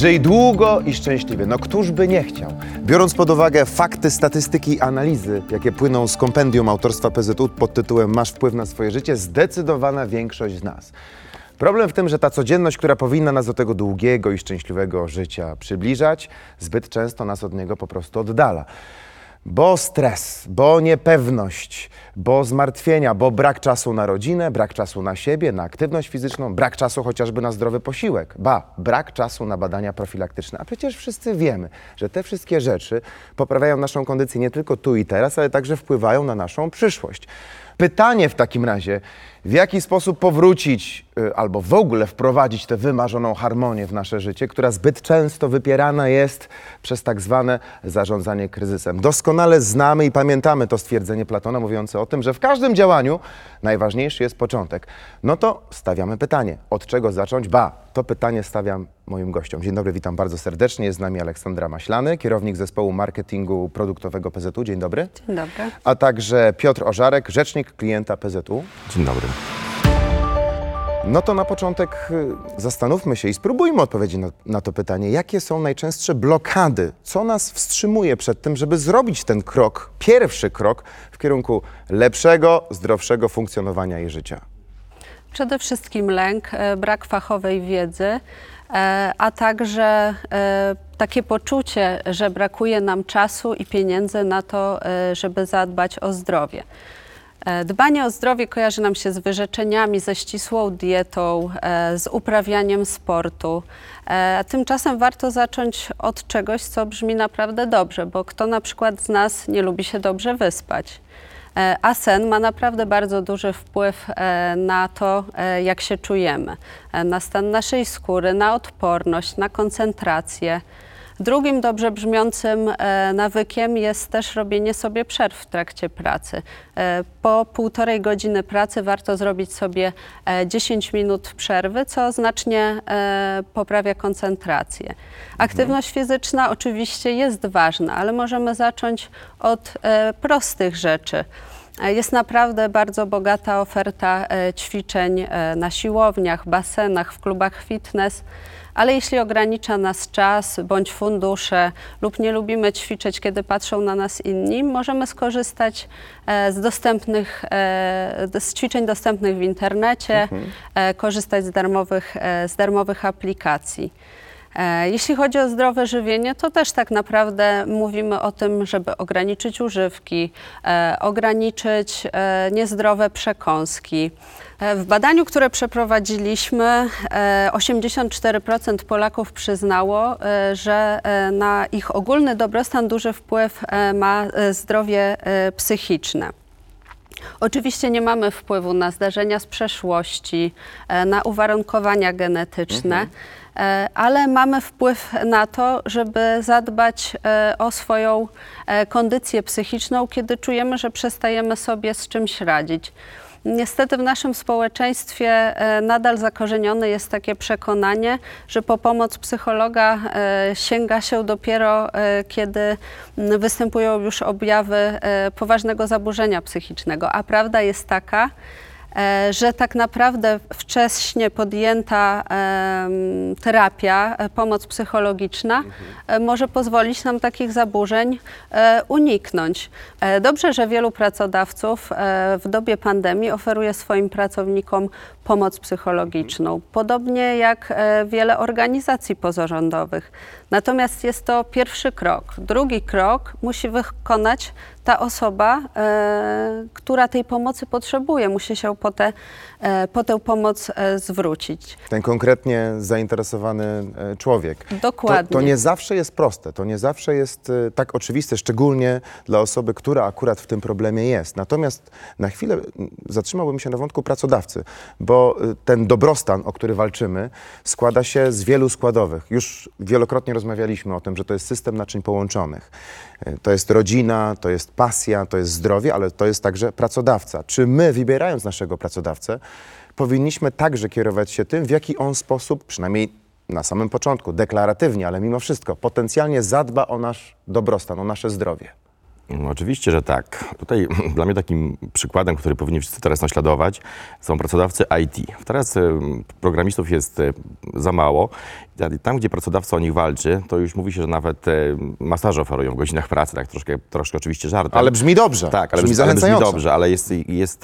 Żyj długo i szczęśliwie. No któż by nie chciał? Biorąc pod uwagę fakty, statystyki i analizy, jakie płyną z kompendium autorstwa PZU pod tytułem Masz wpływ na swoje życie, zdecydowana większość z nas. Problem w tym, że ta codzienność, która powinna nas do tego długiego i szczęśliwego życia przybliżać, zbyt często nas od niego po prostu oddala. Bo stres, bo niepewność, bo zmartwienia, bo brak czasu na rodzinę, brak czasu na siebie, na aktywność fizyczną, brak czasu chociażby na zdrowy posiłek, ba, brak czasu na badania profilaktyczne. A przecież wszyscy wiemy, że te wszystkie rzeczy poprawiają naszą kondycję nie tylko tu i teraz, ale także wpływają na naszą przyszłość. Pytanie w takim razie, w jaki sposób powrócić y, albo w ogóle wprowadzić tę wymarzoną harmonię w nasze życie, która zbyt często wypierana jest przez tak zwane zarządzanie kryzysem. Doskonale znamy i pamiętamy to stwierdzenie Platona mówiące o tym, że w każdym działaniu najważniejszy jest początek. No to stawiamy pytanie, od czego zacząć? Ba, to pytanie stawiam moim gościom. Dzień dobry, witam bardzo serdecznie. Jest z nami Aleksandra Maślany, kierownik zespołu marketingu produktowego PZU. Dzień dobry. Dzień dobry. A także Piotr Ożarek, rzecznik klienta PZU. Dzień dobry. No to na początek y, zastanówmy się i spróbujmy odpowiedzieć na, na, to pytanie, jakie są najczęstsze blokady, co nas wstrzymuje przed tym, żeby zrobić ten krok, pierwszy krok w kierunku lepszego, zdrowszego funkcjonowania i życia. Przede wszystkim lęk, e, brak fachowej wiedzy, e, a także e, takie poczucie, że brakuje nam czasu i pieniędzy na to, żeby zadbać o zdrowie. Dbanie o zdrowie kojarzy nam się z wyrzeczeniami, ze ścisłą dietą, z uprawianiem sportu. Tymczasem warto zacząć od czegoś, co brzmi naprawdę dobrze, bo kto na przykład z nas nie lubi się dobrze wyspać? E, a sen ma naprawdę bardzo duży wpływ e, na to, e, jak się czujemy, na stan naszej skóry, na odporność, na koncentrację. Drugim dobrze brzmiącym nawykiem jest też robienie sobie przerw w trakcie pracy. Po półtorej godziny pracy warto zrobić sobie 10 minut przerwy, co znacznie poprawia koncentrację. Aktywność fizyczna oczywiście jest ważna, ale możemy zacząć od prostych rzeczy. Jest naprawdę bardzo bogata oferta e, ćwiczeń e, na siłowniach, basenach, w klubach fitness. Ale jeśli ogranicza nas czas bądź fundusze lub nie lubimy ćwiczyć, kiedy patrzą na nas inni, możemy skorzystać e, z dostępnych, z ćwiczeń dostępnych w internecie, mhm. korzystać z darmowych, z darmowych aplikacji. E, jeśli chodzi o zdrowe żywienie, to też tak naprawdę mówimy o tym, żeby ograniczyć używki, e, ograniczyć e, niezdrowe przekąski. W badaniu, które przeprowadziliśmy, 84% Polaków przyznało, że na ich ogólny dobrostan duży wpływ ma zdrowie psychiczne. Oczywiście nie mamy wpływu na zdarzenia z przeszłości, na uwarunkowania genetyczne. Mhm. E, ale mamy wpływ na to, żeby zadbać e, o swoją e, kondycję psychiczną, kiedy czujemy, że przestajemy sobie z czymś radzić. Niestety w naszym społeczeństwie nadal zakorzenione jest takie przekonanie, że po pomoc psychologa sięga się dopiero, kiedy występują już objawy poważnego zaburzenia psychicznego. A prawda jest taka, E, że tak naprawdę wcześnie podjęta terapia, e, pomoc psychologiczna mhm. E, może pozwolić nam takich zaburzeń uniknąć. Dobrze, że wielu pracodawców w dobie pandemii oferuje swoim pracownikom pomoc psychologiczną, podobnie jak wiele organizacji pozarządowych. Natomiast jest to pierwszy krok. Drugi krok musi wykonać ta osoba, e, która tej pomocy potrzebuje, musi się po, te, e, po tę pomoc e, zwrócić. Ten konkretnie zainteresowany człowiek. Dokładnie. To, to, nie zawsze jest proste, to nie zawsze jest tak oczywiste, szczególnie dla osoby, która akurat w tym problemie jest. Natomiast na chwilę zatrzymałbym się na wątku pracodawcy, bo ten dobrostan, o który walczymy, składa się z wielu składowych. Już wielokrotnie rozmawialiśmy o tym, że to jest system naczyń połączonych. To jest rodzina, to jest pasja, to jest zdrowie, ale to jest także pracodawca. Czy my, wybierając naszego pracodawcę, powinniśmy także kierować się tym, w jaki on sposób, przynajmniej na samym początku, deklaratywnie, ale mimo wszystko, potencjalnie zadba o nasz dobrostan, o nasze zdrowie? No, oczywiście, że tak. Tutaj dla mnie takim przykładem, który powinni wszyscy teraz naśladować, są pracodawcy IT. Teraz programistów jest y, za mało. Tam, gdzie pracodawca o nich walczy, to już mówi się, że nawet y, masaże oferują w godzinach pracy, tak troszkę, troszkę oczywiście żartem. Ale brzmi dobrze. Tak, ale brzmi brzmi, ale brzmi dobrze, ale jest, jest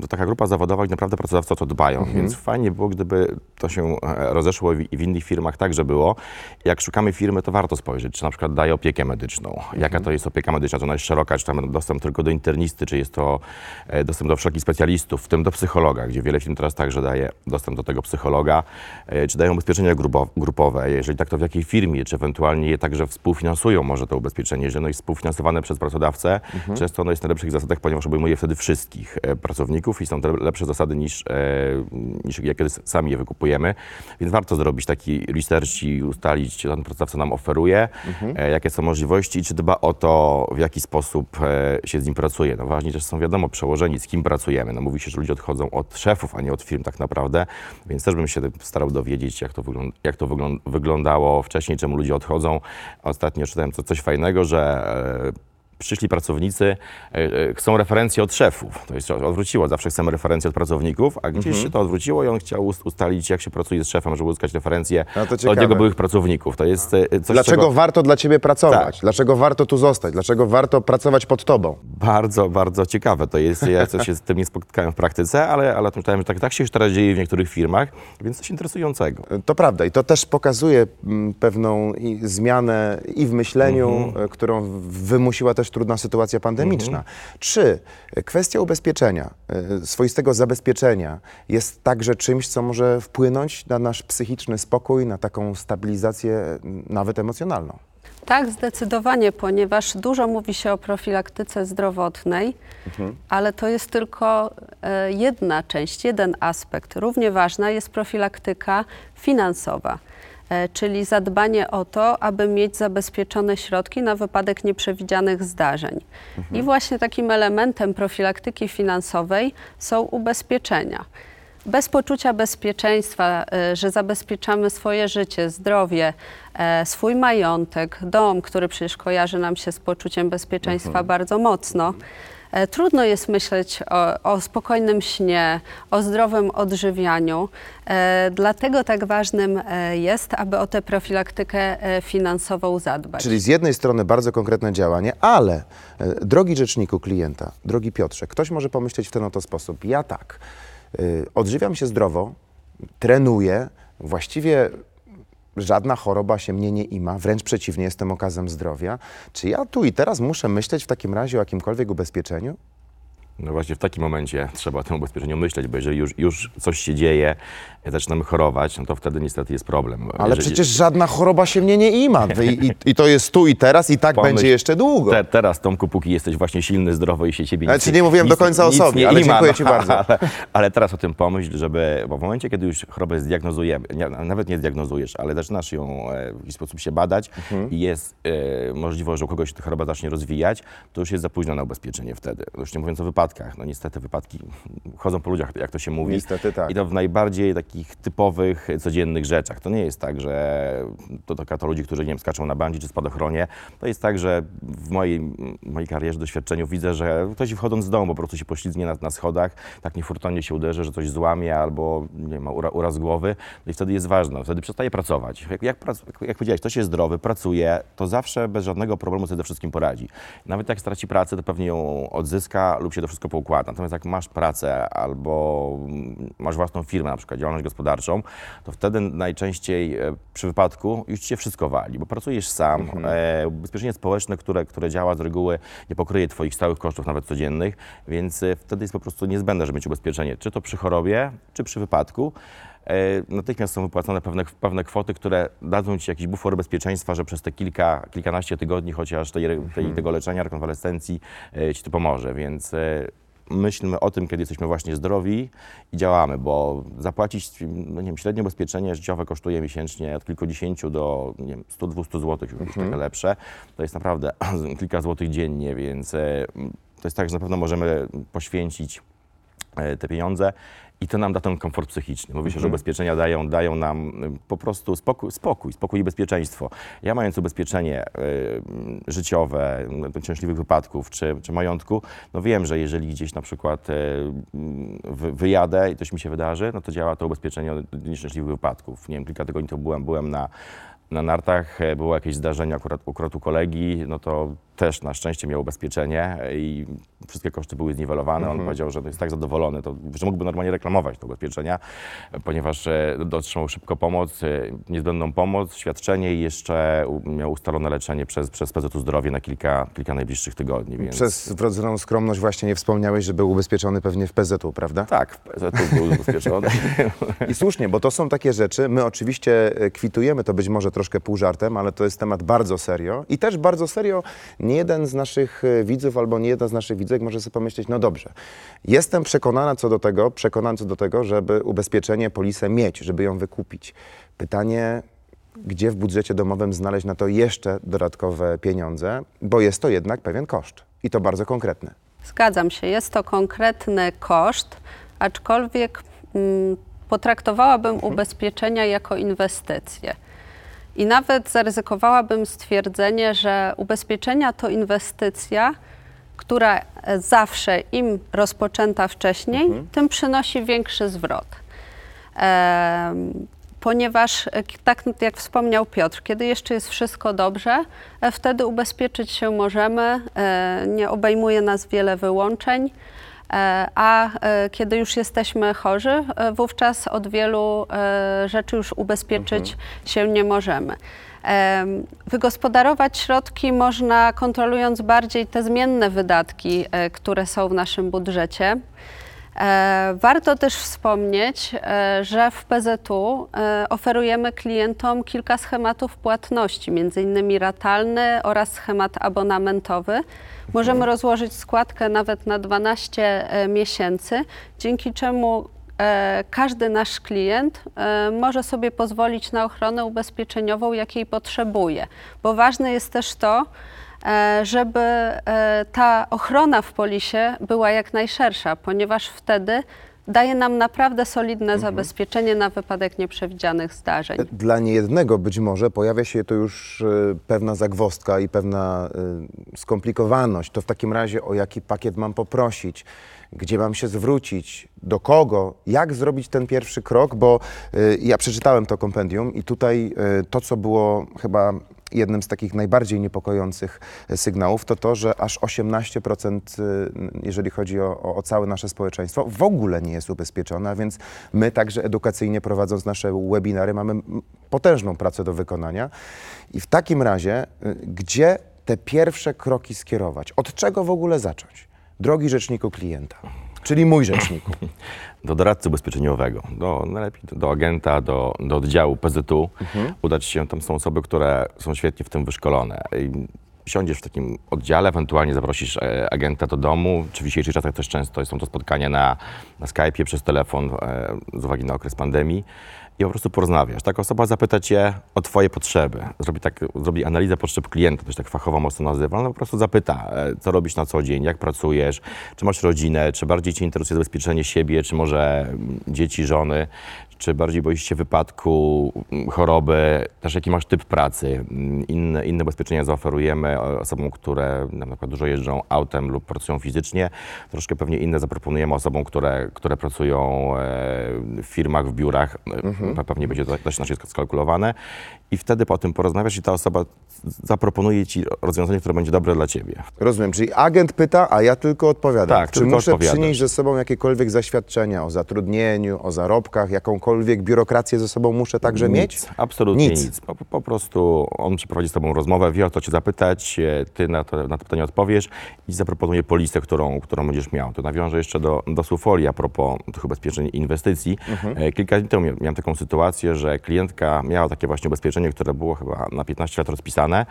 to taka grupa zawodowa, gdzie naprawdę pracodawcy o to dbają, Mhm. więc fajnie było, gdyby to się e, rozeszło i w- innych firmach także było. Jak szukamy firmy, to warto spojrzeć, czy na przykład daje opiekę medyczną. Mhm. Jaka to jest opieka medyczna, jest szeroka, czy tam dostęp tylko do internisty, czy jest to e, dostęp do wszelkich specjalistów, w tym do psychologa, gdzie wiele firm teraz także daje dostęp do tego psychologa, e, czy dają ubezpieczenia grupowe, jeżeli tak, to w jakiej firmie, czy ewentualnie je także współfinansują może to ubezpieczenie, jeżeli ono jest współfinansowane przez pracodawcę, Mhm. często ono jest na lepszych zasadach, ponieważ obejmuje wtedy wszystkich e, pracowników i są to lepsze zasady niż, niż jak kiedy sami je wykupujemy, więc warto zrobić taki research i ustalić, co ten pracodawca nam oferuje, e, jakie są możliwości i czy dba o to, w jaki sposób e, się z nim pracuje. No ważni też są wiadomo przełożeni, z kim pracujemy. No mówi się, że ludzie odchodzą od szefów, a nie od firm tak naprawdę, więc też bym się starał dowiedzieć, jak to, jak to wygląd- wyglądało wcześniej, czemu ludzie odchodzą. Ostatnio czytałem co, coś fajnego, że e, przyszli pracownicy e, e, chcą referencje od szefów. To jest odwróciło. Zawsze chcemy referencje od pracowników, a gdzieś się to odwróciło i on chciał ust- ustalić, jak się pracuje z szefem, żeby uzyskać referencje No od jego byłych pracowników. To jest e, coś, Dlaczego czego warto dla ciebie pracować? Tak. Dlaczego warto tu zostać? Dlaczego warto pracować pod tobą? bardzo, bardzo ciekawe to jest. Ja coś się z tym nie spotkałem w praktyce, ale, ale myślałem, że tak, tak się już teraz dzieje w niektórych firmach, więc coś interesującego. To prawda i to też pokazuje mm, pewną zmianę i w myśleniu, e, którą wymusiła też trudna sytuacja pandemiczna. Czy e, kwestia ubezpieczenia, e, swoistego zabezpieczenia jest także czymś, co może wpłynąć na nasz psychiczny spokój, na taką stabilizację nawet emocjonalną? Tak, zdecydowanie, ponieważ dużo mówi się o profilaktyce zdrowotnej, ale to jest tylko e, jedna część, jeden aspekt. Równie ważna jest profilaktyka finansowa, czyli zadbanie o to, aby mieć zabezpieczone środki na wypadek nieprzewidzianych zdarzeń. I właśnie takim elementem profilaktyki finansowej są ubezpieczenia. Bez poczucia bezpieczeństwa, e, że zabezpieczamy swoje życie, zdrowie, e, swój majątek, dom, który przecież kojarzy nam się z poczuciem bezpieczeństwa bardzo mocno. E, Trudno jest myśleć o, o spokojnym śnie, o zdrowym odżywianiu. E, Dlatego tak ważnym e, jest, aby o tę profilaktykę finansową zadbać. Czyli z jednej strony bardzo konkretne działanie, ale drogi rzeczniku klienta, drogi Piotrze, ktoś może pomyśleć w ten oto sposób. Ja tak, odżywiam się zdrowo, trenuję, właściwie żadna choroba się mnie nie ima, wręcz przeciwnie, jestem okazem zdrowia. Czy ja tu i teraz muszę myśleć w takim razie o jakimkolwiek ubezpieczeniu? No właśnie w takim momencie trzeba o tym ubezpieczeniu myśleć, bo jeżeli już, już coś się dzieje, zaczynamy chorować, no to wtedy niestety jest problem. Ale jeżeli, przecież żadna choroba się mnie nie ima. I, i, to jest tu i teraz i tak Pomyśl- będzie jeszcze długo. Te, teraz, Tomku, póki jesteś właśnie silny, zdrowy i się ciebie Ale nic czy nie mówiłem do końca o nic sobie, nie ale ima, dziękuję no, ci bardzo. Ale, ale teraz o tym pomyśl, żeby, bo w momencie, kiedy już chorobę zdiagnozujemy, nie, nawet nie zdiagnozujesz, ale zaczynasz ją e, w jakiś sposób się badać Mhm. i jest e, możliwość, że u kogoś ta choroba zacznie rozwijać, to już jest za późno na ubezpieczenie wtedy. Już nie mówiąc o wypadkach. No niestety wypadki chodzą po ludziach, jak to się mówi. Niestety tak. I to w najbardziej takich typowych, codziennych rzeczach. To nie jest tak, że to taka to ludzi, którzy nie wiem, skaczą na bandzi czy spadochronie. To jest tak, że w mojej, mojej karierze, doświadczeniu widzę, że ktoś wchodząc z domu po prostu się poślizgnie na, na schodach, tak niefortunnie się uderzy, że coś złamie albo nie ma ura, uraz głowy. No i wtedy jest ważne, wtedy przestaje pracować. Jak, jak, jak, powiedziałeś, ktoś jest zdrowy, pracuje, to zawsze bez żadnego problemu sobie ze wszystkim poradzi. Nawet jak straci pracę, to pewnie ją odzyska lub się to wszystko poukłada. Natomiast jak masz pracę albo masz własną firmę, na przykład działalność gospodarczą, to wtedy najczęściej e, przy wypadku już ci się wszystko wali, bo pracujesz sam. E, ubezpieczenie społeczne, które, które działa z reguły, nie pokryje twoich stałych kosztów, nawet codziennych, więc e, wtedy jest po prostu niezbędne, żeby mieć ubezpieczenie, czy to przy chorobie, czy przy wypadku. E, Natychmiast są wypłacone pewne, pewne kwoty, które dadzą ci jakiś bufor bezpieczeństwa, że przez te kilka, kilkanaście tygodni chociaż tej, tej, tego leczenia, rekonwalescencji e, ci to pomoże, więc e, myślmy o tym, kiedy jesteśmy właśnie zdrowi i działamy, bo zapłacić no nie wiem, średnie ubezpieczenie życiowe kosztuje miesięcznie od kilkudziesięciu do nie wiem, 100-200 zł, już takie lepsze. To jest naprawdę kilka złotych dziennie, więc to jest tak, że na pewno możemy poświęcić te pieniądze i to nam da ten komfort psychiczny. Mówi się, że ubezpieczenia dają, dają nam y, po prostu spokój, spokój, spokój i bezpieczeństwo. Ja mając ubezpieczenie y, życiowe do szczęśliwych wypadków czy, czy majątku, no wiem, że jeżeli gdzieś na przykład y, wy, wyjadę i coś mi się wydarzy, no to działa to ubezpieczenie od nieszczęśliwych wypadków. Nie wiem, kilka tygodni to byłem, byłem na na nartach e, było jakieś zdarzenie akurat, akurat u kolegi, no to też na szczęście miał ubezpieczenie i wszystkie koszty były zniwelowane. On powiedział, że jest tak zadowolony, to, że mógłby normalnie reklamować te ubezpieczenia, ponieważ e, otrzymał szybko pomoc, e, niezbędną pomoc, świadczenie i jeszcze miał ustalone leczenie przez, przez PZU Zdrowie na kilka, kilka najbliższych tygodni. Więc... Przez wrodzoną skromność właśnie nie wspomniałeś, że był ubezpieczony pewnie w PZU, prawda? Tak, w PZU był ubezpieczony. I słusznie, bo to są takie rzeczy, my oczywiście e, kwitujemy to być może troszkę pół żartem, ale to jest temat bardzo serio i też bardzo serio nie jeden z naszych e, widzów albo nie jedna z naszych widzek może sobie pomyśleć, no dobrze, jestem przekonana co do tego, przekonany co do tego, żeby ubezpieczenie, polisę mieć, żeby ją wykupić. Pytanie, gdzie w budżecie domowym znaleźć na to jeszcze dodatkowe pieniądze, bo jest to jednak pewien koszt i to bardzo konkretny. Zgadzam się, jest to konkretny koszt, aczkolwiek mm, potraktowałabym ubezpieczenia jako inwestycje. I nawet zaryzykowałabym stwierdzenie, że ubezpieczenia to inwestycja, która zawsze im rozpoczęta wcześniej, tym przynosi większy zwrot. Ponieważ, e, k- tak jak wspomniał Piotr, kiedy jeszcze jest wszystko dobrze, e, wtedy ubezpieczyć się możemy, e, nie obejmuje nas wiele wyłączeń, a e, kiedy już jesteśmy chorzy, e, wówczas od wielu e, rzeczy już ubezpieczyć się nie możemy. Em, Wygospodarować środki można kontrolując bardziej te zmienne wydatki, e, które są w naszym budżecie. E, Warto też wspomnieć, e, że w PZU e, oferujemy klientom kilka schematów płatności, innymi ratalny oraz schemat abonamentowy. Możemy rozłożyć składkę nawet na 12 e, miesięcy, dzięki czemu każdy nasz klient może sobie pozwolić na ochronę ubezpieczeniową, jakiej potrzebuje. Bo ważne jest też to, żeby e, ta ochrona w polisie była jak najszersza, ponieważ wtedy daje nam naprawdę solidne zabezpieczenie na wypadek nieprzewidzianych zdarzeń. Dla niejednego być może pojawia się to już e, pewna zagwozdka i pewna e, skomplikowaność. To w takim razie o jaki pakiet mam poprosić? Gdzie mam się zwrócić? Do kogo? Jak zrobić ten pierwszy krok? Bo e, ja przeczytałem to kompendium i tutaj e, to, co było chyba jednym z takich najbardziej niepokojących e, sygnałów, to to, że aż 18%, e, jeżeli chodzi o, o, o całe nasze społeczeństwo, w ogóle nie jest ubezpieczone, a więc my także edukacyjnie prowadząc nasze webinary mamy potężną pracę do wykonania. I w takim razie, y, gdzie te pierwsze kroki skierować? Od czego w ogóle zacząć? Drogi rzeczniku klienta, czyli mój rzeczniku. do doradcy ubezpieczeniowego, do, najlepiej do, agenta, do, do oddziału PZU, udać się, tam są osoby, które są świetnie w tym wyszkolone. I siądziesz w takim oddziale, ewentualnie zaprosisz e, agenta do domu, czy w dzisiejszych czasach też często są to spotkania na, na Skype'ie, przez telefon, e, z uwagi na okres pandemii. I po prostu porozmawiasz. Taka osoba zapyta cię o twoje potrzeby. Zrobi, tak, zrobi analizę potrzeb klienta, to się tak fachowo mocno nazywa. Ona po prostu zapyta, e, co robisz na co dzień, jak pracujesz, czy masz rodzinę, czy bardziej cię interesuje zabezpieczenie siebie, czy może mm, dzieci, żony, czy bardziej boisz się wypadku, mm, choroby, też jaki masz typ pracy. Mm, Inne, inne ubezpieczenia zaoferujemy osobom, które na przykład dużo jeżdżą autem lub pracują fizycznie. Troszkę pewnie inne zaproponujemy osobom, które, które pracują e, w firmach, w biurach. E, Pewnie będzie to też inaczej skalkulowane. I wtedy po tym porozmawiasz i ta osoba zaproponuje ci rozwiązanie, które będzie dobre dla ciebie. Rozumiem, czyli agent pyta, a ja tylko odpowiadam. Tak, Czy tylko muszę odpowiadasz. przynieść ze sobą jakiekolwiek zaświadczenia o zatrudnieniu, o zarobkach, jakąkolwiek biurokrację ze sobą muszę także mieć? Nic, absolutnie Nic. nic. Po, po prostu on przeprowadzi z tobą rozmowę, wie o co cię zapytać, e, ty na to, na to pytanie odpowiesz i zaproponuje polisę, którą, którą będziesz miał. To nawiążę jeszcze do, do Sufoli a propos tych ubezpieczeń i inwestycji. Mhm. E, Kilka dni temu mia- miałem taką sytuację, że klientka miała takie właśnie ubezpieczenie, które było chyba na 15 lat rozpisane,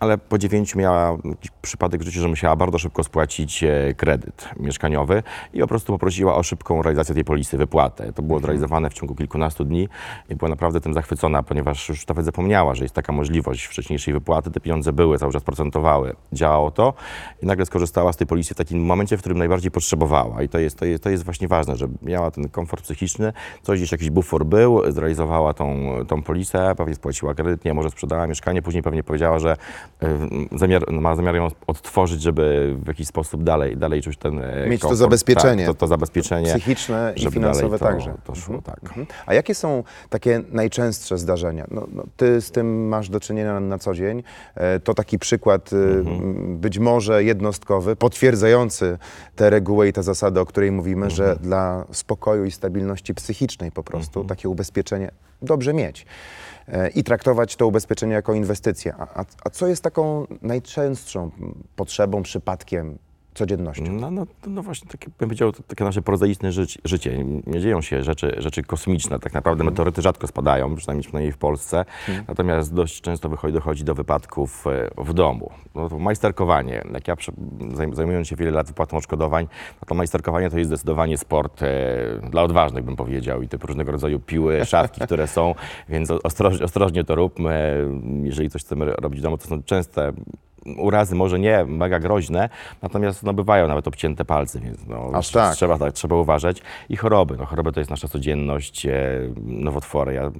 ale po dziewięciu miała jakiś przypadek w życiu, że musiała bardzo szybko spłacić e, kredyt mieszkaniowy i po prostu poprosiła o szybką realizację tej polisy, wypłatę. To było zrealizowane w ciągu kilkunastu dni i była naprawdę tym zachwycona, ponieważ już nawet zapomniała, że jest taka możliwość wcześniejszej wypłaty. Te pieniądze były, cały czas procentowały, działało to i nagle skorzystała z tej polisy w takim momencie, w którym najbardziej potrzebowała. I to jest, to jest, to jest właśnie ważne, że miała ten komfort psychiczny, coś gdzieś jakiś bufor był, zrealizowała tą, tą polisę, pewnie spłaciła kredyt, nie, może sprzedała mieszkanie, później pewnie powiedziała, że y, zamiar, ma zamiar ją odtworzyć, żeby w jakiś sposób dalej, dalej czuć ten e, Mieć to komfort, zabezpieczenie. Tak, to, to zabezpieczenie. Psychiczne i finansowe to, także. To szło, tak. Mhm. A jakie są takie najczęstsze zdarzenia? No, no, ty z tym masz do czynienia na, na co dzień. E, to taki przykład Mhm. być może jednostkowy, potwierdzający tę regułę i tę zasadę, o której mówimy, że Mhm. dla spokoju i stabilności psychicznej po prostu takie ubezpieczenie dobrze mieć. E, I traktować to ubezpieczenie jako inwestycję. A, a co jest taką najczęstszą potrzebą, przypadkiem, codziennością? No, no, no właśnie, takie, bym powiedział, to takie nasze prozaiczne życie, życie. Nie dzieją się rzeczy, rzeczy kosmiczne. Tak naprawdę meteoryty rzadko spadają, przynajmniej, przynajmniej w Polsce. Natomiast dość często wychodzi, dochodzi do wypadków e, w domu. No, to majsterkowanie. Jak ja zajmując się wiele lat wypłatą odszkodowań, no to majsterkowanie to jest zdecydowanie sport e, dla odważnych, bym powiedział. I te różnego rodzaju piły, szafki, które są, więc ostrożnie, ostrożnie to róbmy. Jeżeli coś chcemy robić w domu, to są częste urazy może nie mega groźne, natomiast no, bywają nawet obcięte palce, więc no, Aż tak. trzeba, tak, trzeba uważać. I choroby. No, choroby to jest nasza codzienność, e, nowotwory. Ja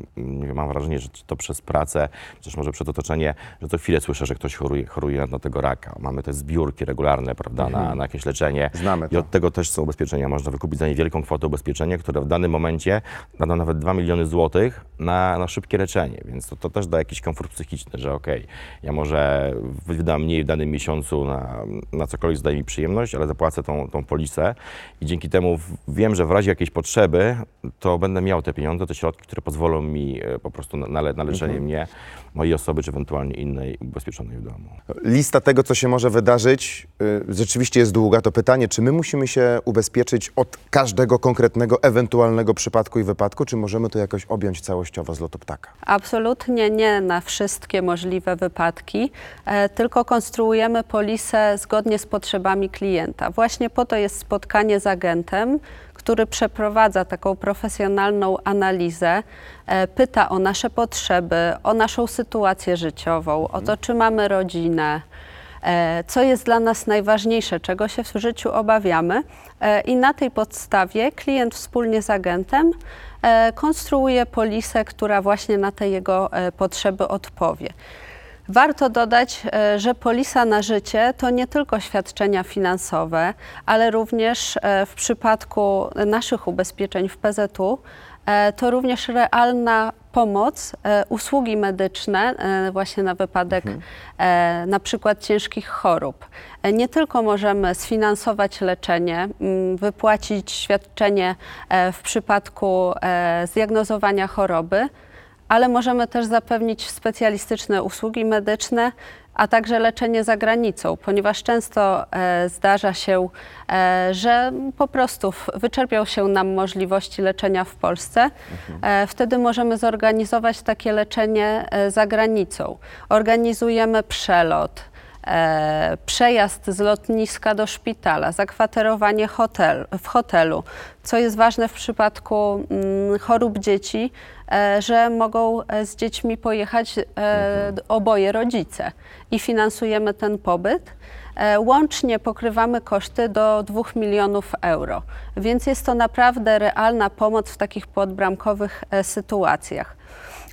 mam wrażenie, że to przez pracę, czy też może przez otoczenie, że co chwilę słyszę, że ktoś choruje, choruje na, tego raka. Mamy te zbiórki regularne, prawda, na, na jakieś leczenie. Znamy I to. od tego też są ubezpieczenia. Można wykupić za niewielką kwotę ubezpieczenie, które w danym momencie da nawet 2 miliony złotych na, na szybkie leczenie. Więc to, to też da jakiś komfort psychiczny, że okej, ja może wydam mniej w danym miesiącu na, na cokolwiek zdaje mi przyjemność, ale zapłacę tą, tą polisę i dzięki temu wiem, że w razie jakiejś potrzeby to będę miał te pieniądze, te środki, które pozwolą mi e, po prostu na, na, na leczenie mnie, mojej osoby, czy ewentualnie innej ubezpieczonej w domu. Lista tego, co się może wydarzyć, y, rzeczywiście jest długa. To pytanie, czy my musimy się ubezpieczyć od każdego konkretnego, ewentualnego przypadku i wypadku, czy możemy to jakoś objąć całościowo z lotu ptaka? Absolutnie nie na wszystkie możliwe wypadki, e, tylko konstruujemy polisę zgodnie z potrzebami klienta. Właśnie po to jest spotkanie z agentem, który przeprowadza taką profesjonalną analizę, e, pyta o nasze potrzeby, o naszą sytuację życiową, o to, czy mamy rodzinę, e, co jest dla nas najważniejsze, czego się w życiu obawiamy. E, I na tej podstawie klient wspólnie z agentem konstruuje polisę, która właśnie na te jego potrzeby odpowie. Warto dodać, e, że polisa na życie to nie tylko świadczenia finansowe, ale również e, w przypadku naszych ubezpieczeń w PZU e, to również realna pomoc, usługi medyczne właśnie na wypadek e, na przykład ciężkich chorób. Nie tylko możemy sfinansować leczenie, wypłacić świadczenie w przypadku zdiagnozowania choroby, ale możemy też zapewnić specjalistyczne usługi medyczne, a także leczenie za granicą, ponieważ często e, zdarza się, e, że po prostu wyczerpią się nam możliwości leczenia w Polsce. E, wtedy możemy zorganizować takie leczenie e, za granicą. Organizujemy przelot. E, przejazd z lotniska do szpitala, zakwaterowanie hotel, w hotelu, co jest ważne w przypadku mm, chorób dzieci, e, że mogą e, z dziećmi pojechać e, d- oboje rodzice i finansujemy ten pobyt. E, Łącznie pokrywamy koszty do 2 milionów euro, więc jest to naprawdę realna pomoc w takich podbramkowych e, sytuacjach.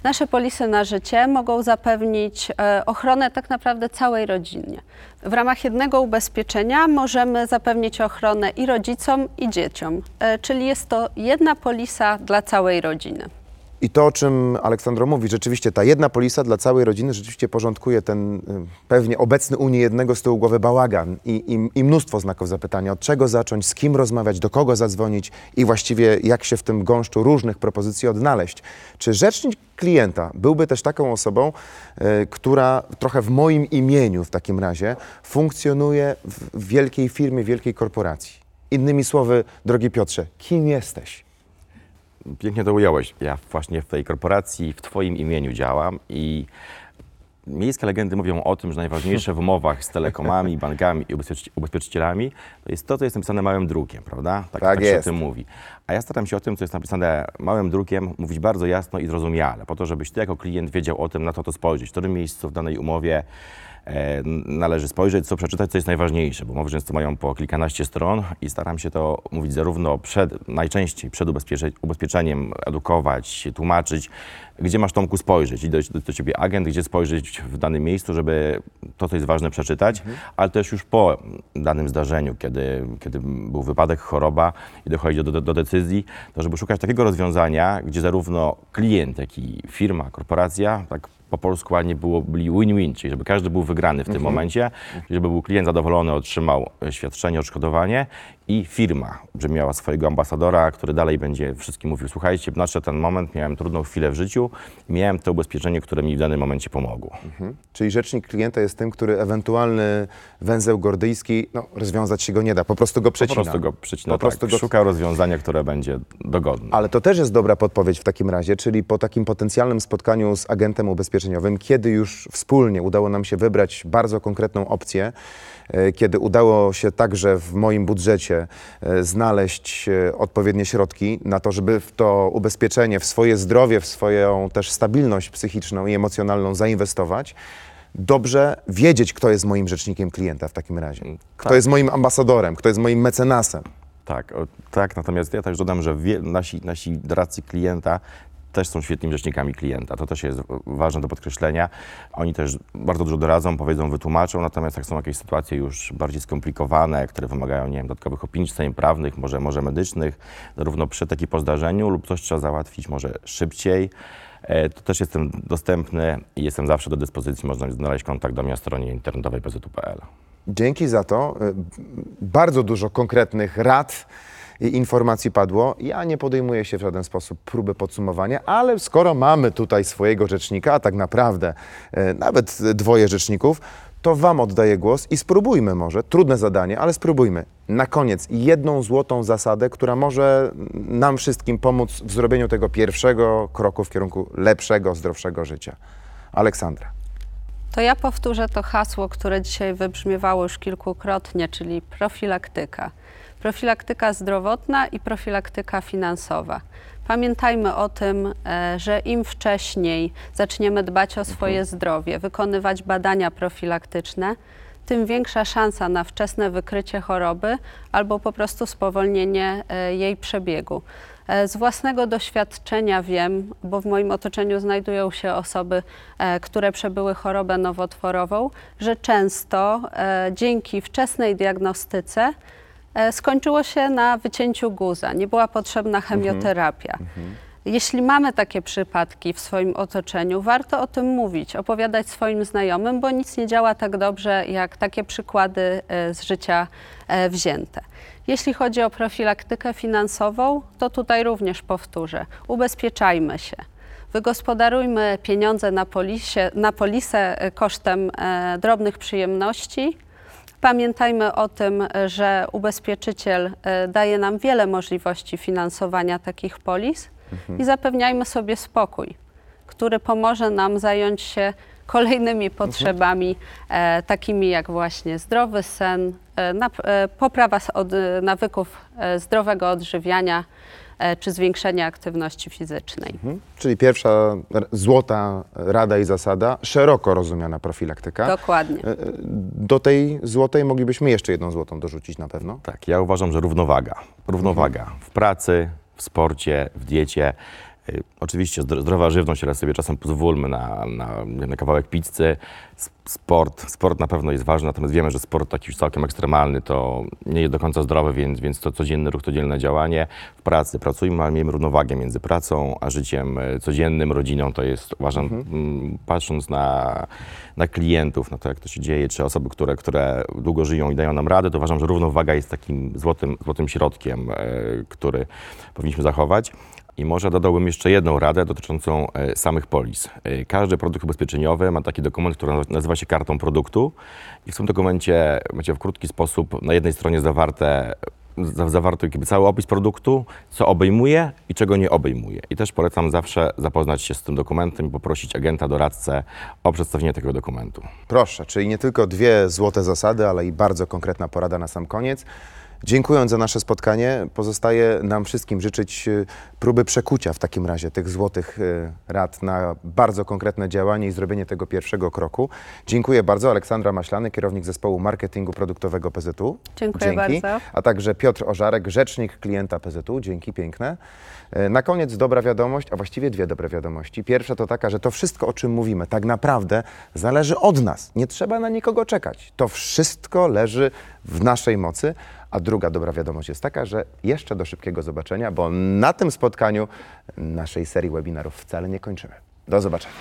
Nasze polisy na życie mogą zapewnić e, ochronę tak naprawdę całej rodzinie. W ramach jednego ubezpieczenia możemy zapewnić ochronę i rodzicom, i dzieciom, e, czyli jest to jedna polisa dla całej rodziny. I to, o czym Aleksandro mówi, rzeczywiście ta jedna polisa dla całej rodziny rzeczywiście porządkuje ten y, pewnie obecny u niejednego z tyłu głowy bałagan i, i, i mnóstwo znaków zapytania. Od czego zacząć, z kim rozmawiać, do kogo zadzwonić i właściwie jak się w tym gąszczu różnych propozycji odnaleźć. Czy rzecznik klienta byłby też taką osobą, y, która trochę w moim imieniu w takim razie funkcjonuje w w wielkiej firmie, wielkiej korporacji? Innymi słowy, drogi Piotrze, kim jesteś? Pięknie to ująłeś. Ja właśnie w tej korporacji w Twoim imieniu działam i miejskie legendy mówią o tym, że najważniejsze w umowach z telekomami, bankami i ubezpieczy- ubezpieczycielami to jest to, co jest napisane małym drukiem, prawda? Tak się jest. o tym mówi. A ja staram się o tym, co jest napisane małym drukiem, mówić bardzo jasno i zrozumiale, po to, żebyś ty jako klient wiedział o tym, na co to spojrzeć, w którym miejscu w danej umowie należy spojrzeć, co przeczytać, co jest najważniejsze, bo umowy często mają po kilkanaście stron i staram się to mówić zarówno przed, najczęściej przed ubezpiecze, ubezpieczeniem, edukować, tłumaczyć, gdzie masz Tomku spojrzeć, i do, do, do ciebie agent, gdzie spojrzeć w danym miejscu, żeby to, co jest ważne, przeczytać, ale też już po danym zdarzeniu, kiedy, kiedy był wypadek, choroba i dochodzi do, do, do decyzji, to żeby szukać takiego rozwiązania, gdzie zarówno klient, jak i firma, korporacja, tak po polsku ładnie było, byli win-win, czyli żeby każdy był wygrany w tym momencie, żeby był klient zadowolony, otrzymał świadczenie, odszkodowanie i firma, że miała swojego ambasadora, który dalej będzie wszystkim mówił, słuchajcie, nadszedł ten moment, miałem trudną chwilę w życiu miałem to ubezpieczenie, które mi w danym momencie pomogło. Czyli rzecznik klienta jest tym, który ewentualny węzeł gordyjski, no rozwiązać się go nie da, po prostu go Po przecina. prostu go przycina, Po prostu tak, go- szuka rozwiązania, które będzie dogodne. Ale to też jest dobra podpowiedź w takim razie, czyli po takim potencjalnym spotkaniu z agentem ubezpieczeniowym, kiedy już wspólnie udało nam się wybrać bardzo konkretną opcję, e, kiedy udało się także w moim budżecie e, znaleźć e, odpowiednie środki na to, żeby w to ubezpieczenie, w swoje zdrowie, w swoją też stabilność psychiczną i emocjonalną zainwestować, dobrze wiedzieć, kto jest moim rzecznikiem klienta w takim razie. Kto Tak. jest moim ambasadorem, kto jest moim mecenasem. Tak, o, tak, natomiast ja też dodam, że wie, nasi, nasi doradcy klienta też są świetnymi rzecznikami klienta. To też jest ważne do podkreślenia. Oni też bardzo dużo doradzą, powiedzą, wytłumaczą, natomiast jak są jakieś sytuacje już bardziej skomplikowane, które wymagają, nie wiem, dodatkowych opinii prawnych, może, może medycznych, zarówno przed, jak i po zdarzeniu lub coś trzeba załatwić może szybciej, to też jestem dostępny i jestem zawsze do dyspozycji. Można znaleźć kontakt do mnie na stronie internetowej pzu.pl. Dzięki za to. Y, Bardzo dużo konkretnych rad i informacji padło. Ja nie podejmuję się w żaden sposób próby podsumowania, ale skoro mamy tutaj swojego rzecznika, a tak naprawdę y, nawet dwoje rzeczników, to Wam oddaję głos i spróbujmy może, trudne zadanie, ale spróbujmy. Na koniec jedną złotą zasadę, która może nam wszystkim pomóc w zrobieniu tego pierwszego kroku w kierunku lepszego, zdrowszego życia. Aleksandra. To ja powtórzę to hasło, które dzisiaj wybrzmiewało już kilkukrotnie, czyli profilaktyka. Profilaktyka zdrowotna i profilaktyka finansowa. Pamiętajmy o tym, e, że im wcześniej zaczniemy dbać o swoje zdrowie, wykonywać badania profilaktyczne, tym większa szansa na wczesne wykrycie choroby albo po prostu spowolnienie e, jej przebiegu. E, Z własnego doświadczenia wiem, bo w moim otoczeniu znajdują się osoby, które przebyły chorobę nowotworową, że często dzięki wczesnej diagnostyce skończyło się na wycięciu guza. Nie była potrzebna chemioterapia. Jeśli mamy takie przypadki w swoim otoczeniu, warto o tym mówić, opowiadać swoim znajomym, bo nic nie działa tak dobrze jak takie przykłady e, z życia e, wzięte. Jeśli chodzi o profilaktykę finansową, to tutaj również powtórzę: ubezpieczajmy się. Wygospodarujmy pieniądze na, polisie, na polisę e, kosztem e, drobnych przyjemności. Pamiętajmy o tym, że ubezpieczyciel e, daje nam wiele możliwości finansowania takich polis i zapewniajmy sobie spokój, który pomoże nam zająć się kolejnymi potrzebami, e, takimi jak właśnie zdrowy sen, e, poprawa od, nawyków zdrowego odżywiania czy zwiększenia aktywności fizycznej. Mhm. Czyli pierwsza złota rada i zasada, szeroko rozumiana profilaktyka. Dokładnie. E, e, Do tej złotej moglibyśmy jeszcze jedną złotą dorzucić na pewno. Tak, ja uważam, że równowaga. Równowaga w pracy, w sporcie, w diecie. Y, Oczywiście zdro- zdrowa żywność, ale sobie czasem pozwólmy na, na, na kawałek pizzy. Sport, sport na pewno jest ważny, natomiast wiemy, że sport taki już całkiem ekstremalny to nie jest do końca zdrowy, więc, więc to codzienny ruch, codzienne działanie. W pracy pracujmy, ale miejmy równowagę między pracą a życiem y, codziennym, rodziną. To jest, uważam, mm, patrząc na, na klientów, na to, jak to się dzieje, czy osoby, które, które długo żyją i dają nam radę, to uważam, że równowaga jest takim złotym, złotym środkiem, e, który powinniśmy zachować. I może dodałbym jeszcze jedną radę dotyczącą e, samych polis. E, Każdy produkt ubezpieczeniowy ma taki dokument, który nazywa się kartą produktu i w tym dokumencie macie w krótki sposób na jednej stronie zawarte za- zawarty cały opis produktu, co obejmuje i czego nie obejmuje. I też polecam zawsze zapoznać się z tym dokumentem i poprosić agenta, doradcę o przedstawienie tego dokumentu. Proszę, czyli nie tylko dwie złote zasady, ale i bardzo konkretna porada na sam koniec. Dziękując za nasze spotkanie, pozostaje nam wszystkim życzyć y, próby przekucia w takim razie tych złotych y, rad na bardzo konkretne działanie i zrobienie tego pierwszego kroku. Dziękuję bardzo. Aleksandra Maślany, kierownik zespołu marketingu produktowego PZU. Dziękuję Dzięki. bardzo. A także Piotr Ożarek, rzecznik klienta PZU. Dzięki piękne. E, Na koniec dobra wiadomość, a właściwie dwie dobre wiadomości. Pierwsza to taka, że to wszystko, o czym mówimy, tak naprawdę zależy od nas. Nie trzeba na nikogo czekać. To wszystko leży w naszej mocy. A druga dobra wiadomość jest taka, że jeszcze do szybkiego zobaczenia, bo na tym spotkaniu naszej serii webinarów wcale nie kończymy. Do zobaczenia.